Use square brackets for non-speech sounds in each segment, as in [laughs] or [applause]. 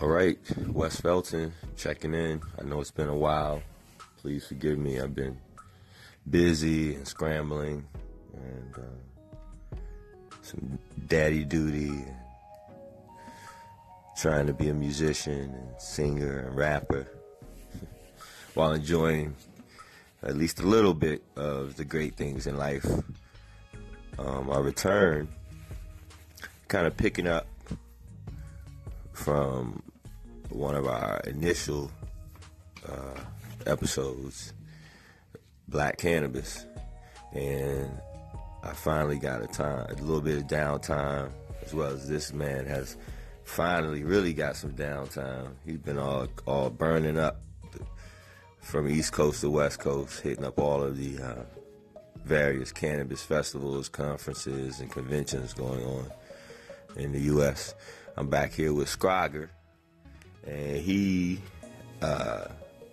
All right, Wes Felton checking in. I know it's been a while. Please forgive me. I've been busy and scrambling and uh, some daddy duty, and trying to be a musician and singer and rapper [laughs] while enjoying at least a little bit of the great things in life. Um, our return, kind of picking up from one of our initial uh, episodes, Black Cannabis, and I finally got a time, a little bit of downtime, as well as this man has finally really got some downtime. He's been all all burning up from East Coast to West Coast, hitting up all of the uh, various cannabis festivals, conferences, and conventions going on in the U.S. I'm back here with Scroger, and he uh,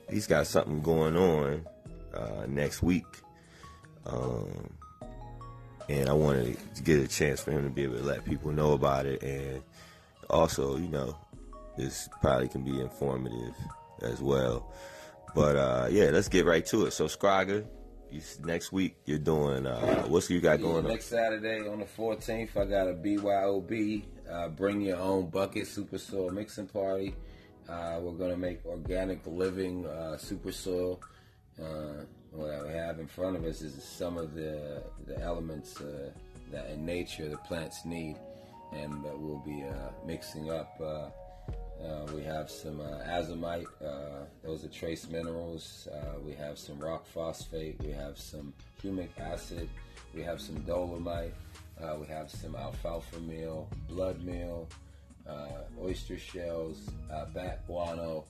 he's got something going on uh, next week, um, and I wanted to get a chance for him to be able to let people know about it, and also, you know, this probably can be informative as well. But uh, yeah, let's get right to it. So Scroger, next week you're doing uh, what's you got going yeah, next on? Next Saturday on the 14th, I got a BYOB, uh, bring your own bucket super soil mixing party. Uh, we're gonna make organic living uh, super soil. Uh, what we have in front of us is some of the the elements uh, that in nature the plants need, and that we'll be mixing up uh, we have some uh, azomite, uh, those are trace minerals. Uh, we have some rock phosphate. We have some humic acid. We have some dolomite. Uh, we have some alfalfa meal, blood meal, uh, oyster shells, bat guano,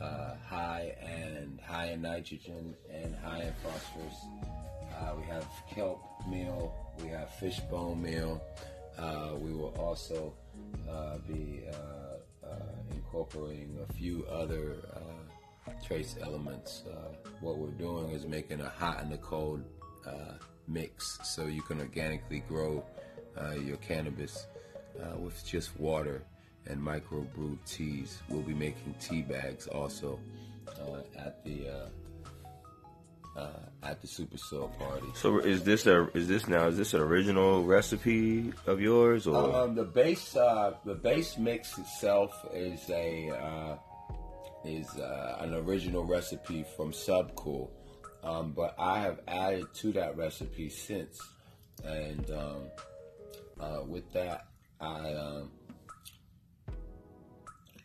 high and high in nitrogen and high in phosphorus. we have kelp meal. We have fish bone meal. we will also be incorporating a few other uh, trace elements. Uh, what we're doing is making a hot and a cold uh, mix so you can organically grow uh, your cannabis uh, with just water and microbrew teas. We'll be making tea bags also at the uh, at the Super Soil party. So is this a is this now is this an original recipe of yours or um, the base uh, the base mix itself is a uh, is uh, an original recipe from Subcool, um, but I have added to that recipe since, and um, uh, with that I um,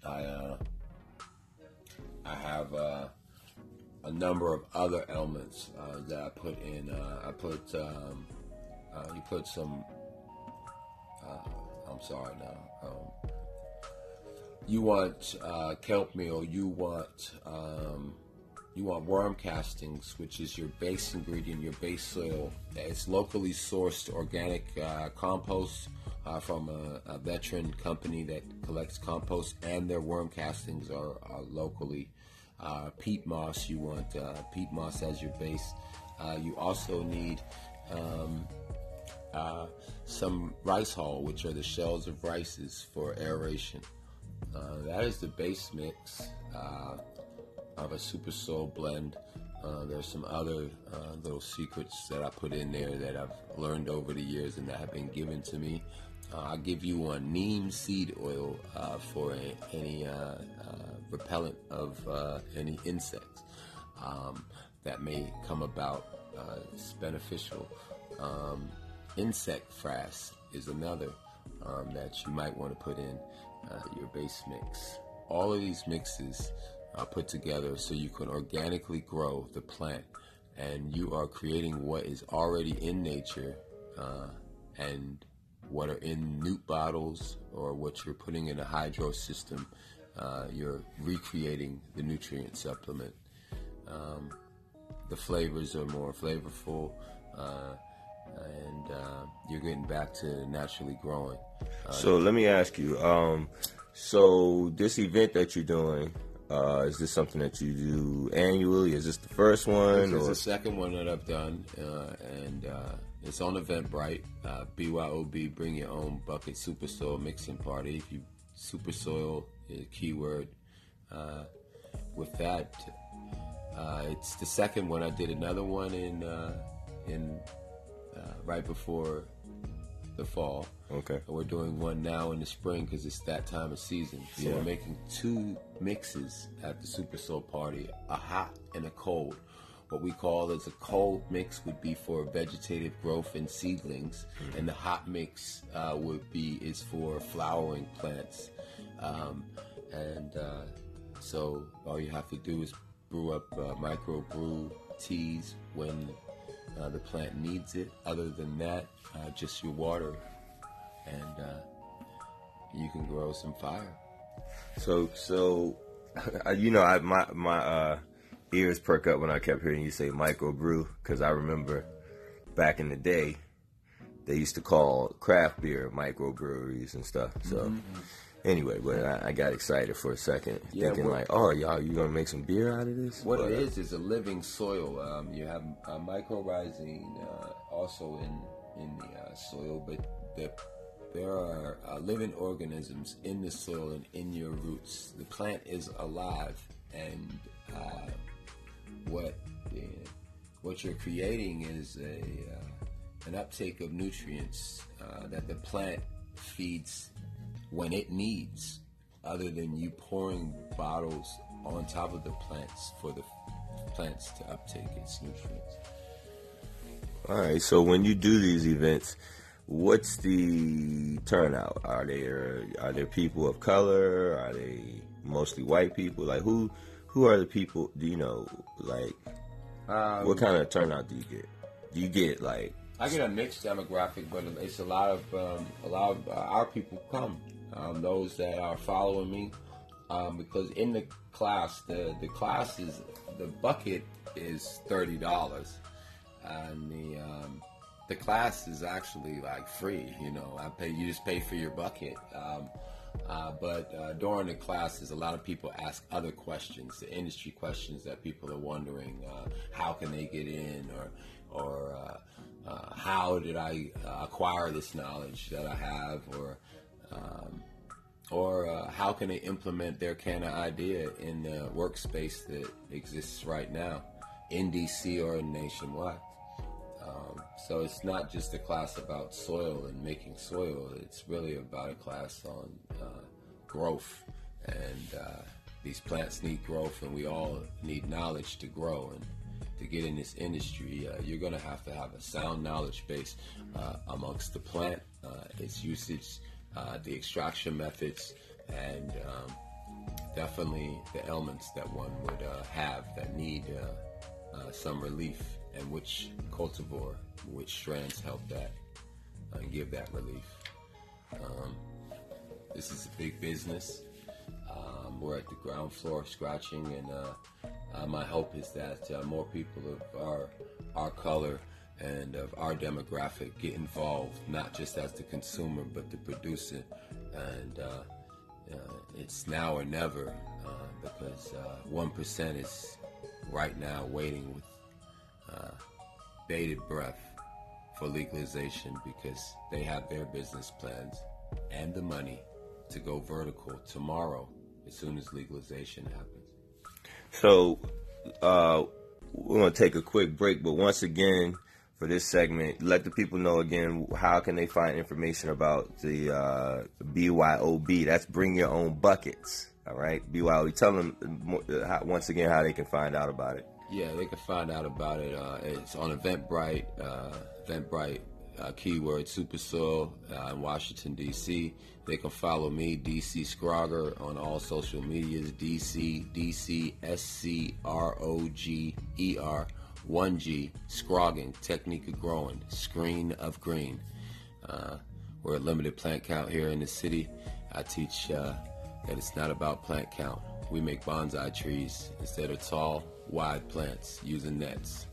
I uh, I have a number of other elements uh, that I put in. Uh, I put um, uh, you put some. Uh, I'm sorry now. Um, you want uh, kelp meal. You want um, you want worm castings, which is your base ingredient, your base soil. It's locally sourced organic uh, compost. Uh, from a, a, veteran company that collects compost, and their worm castings are, are locally uh, peat moss. You want uh, peat moss as your base. Uh, you also need um, uh, some rice hull, which are the shells of rices for aeration. Uh, that is the base mix uh, of a super soil blend. there's some other little secrets that I put in there that I've learned over the years and that have been given to me. I'll give you one neem seed oil for any repellent of uh, any insects um, that may come about. Uh, it's beneficial. Um, insect frass is another um, that you might want to put in uh, your base mix. All of these mixes are put together so you can organically grow the plant and you are creating what is already in nature uh, and what are in newt bottles or what you're putting in a hydro system uh, you're recreating the nutrient supplement. Um, the flavors are more flavorful, uh, and uh, you're getting back to naturally growing. Uh, so let me ask you. Um, so this event that you're doing, uh, is this something that you do annually? Is this the first one? This is the second one that I've done, uh, and uh, it's on Eventbrite. Uh, BYOB, bring your own bucket super soil mixing party. If you super soil is a keyword. Uh, with that, uh, it's the second one. I did another one in uh, in uh, right before the fall. Okay. And we're doing one now in the spring because it's that time of season. So Yeah. we're making two mixes at the Super Soil Party, a hot and a cold. What we call as a cold mix would be for vegetative growth and seedlings, and the hot mix uh, would be is for flowering plants. Um, and uh, so all you have to do is brew up uh, micro brew teas when uh, the plant needs it. Other than that, uh, just your water, and uh, you can grow some fire. So, so, [laughs] you know, I, my my uh, ears perk up when I kept hearing you say microbrew because I remember back in the day they used to call craft beer microbreweries and stuff. So, anyway, but I, I got excited for a second, Yeah, thinking like, oh, y'all, you gonna make some beer out of this? What But, it is is a living soil. Um, you have uh, mycorrhizae uh, also in in the uh, soil, but the, there are uh, living organisms in the soil and in your roots. The plant is alive, and uh, what the, what you're creating is a uh, an uptake of nutrients uh, that the plant feeds when it needs, other than you pouring bottles on top of the plants for the plants to uptake its nutrients. All right. So when you do these events, what's the turnout? Are there are there people of color? Are they mostly white people? Like who who are the people? Do you know like Um, what kind of turnout do you get? Do you get like I get a mixed demographic, but it's a lot of um, a lot of uh, our people come. Um, those that are following me, um, because in the class, the the class is the bucket is thirty dollars, and the um, the class is actually like free. You know, I pay you just pay for your bucket. Uh, but uh, during the classes, a lot of people ask other questions, the industry questions that people are wondering: uh, how can they get in, or or uh, uh, how did I uh, acquire this knowledge that I have, or um, or how can they implement their kind of idea in the workspace that exists right now in DC or nationwide. Um, so it's not just a class about soil and making soil. It's really about a class on uh, growth, and uh, these plants need growth, and we all need knowledge to grow. And to get in this industry, uh, you're going to have to have a sound knowledge base uh, amongst the plant, uh, its usage, uh, the extraction methods, and um, definitely the elements that one would have that need some relief, and which cultivar, which strands help that uh, and give that relief. Um, this is a big business. Um, we're at the ground floor scratching, and uh, uh, my hope is that uh, more people of our our color and of our demographic get involved, not just as the consumer, but the producer. And uh, uh, it's now or never, uh, because one is right now waiting with uh, bated breath for legalization because they have their business plans and the money to go vertical tomorrow as soon as legalization happens. So, uh, we're gonna take a quick break, but once again, for this segment, let the people know again how can they find information about the uh, BYOB. That's Bring Your Own Buckets. All right, BYOB. Tell them uh, once again how they can find out about it. Yeah, they can find out about it. Uh, it's on Eventbrite. Uh, Eventbrite uh, keyword Super Soil uh, in Washington D.C. They can follow me, DC Scroger, on all social medias. DC DC S C R O G E R one G Scrogging Technique of Growing Screen of Green. Uh, we're a limited plant count here in the city. I teach uh, that it's not about plant count. We make bonsai trees instead of tall, wide plants using nets.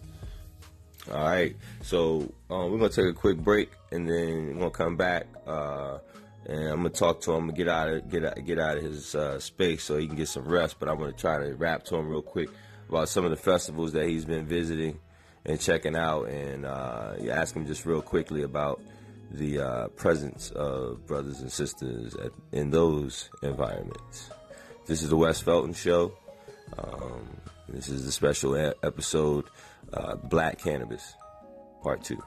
All right, so um, we're gonna take a quick break, and then we're gonna come back, uh, and I'm gonna talk to him, get out of get out, get out of his uh, space so he can get some rest. But I'm gonna try to rap to him real quick about some of the festivals that he's been visiting and checking out, and uh, ask him just real quickly about the uh, presence of brothers and sisters at, in those environments. This is the Wes Felton Show. Um, this is the special episode, uh, Black Cannabis, Part 2.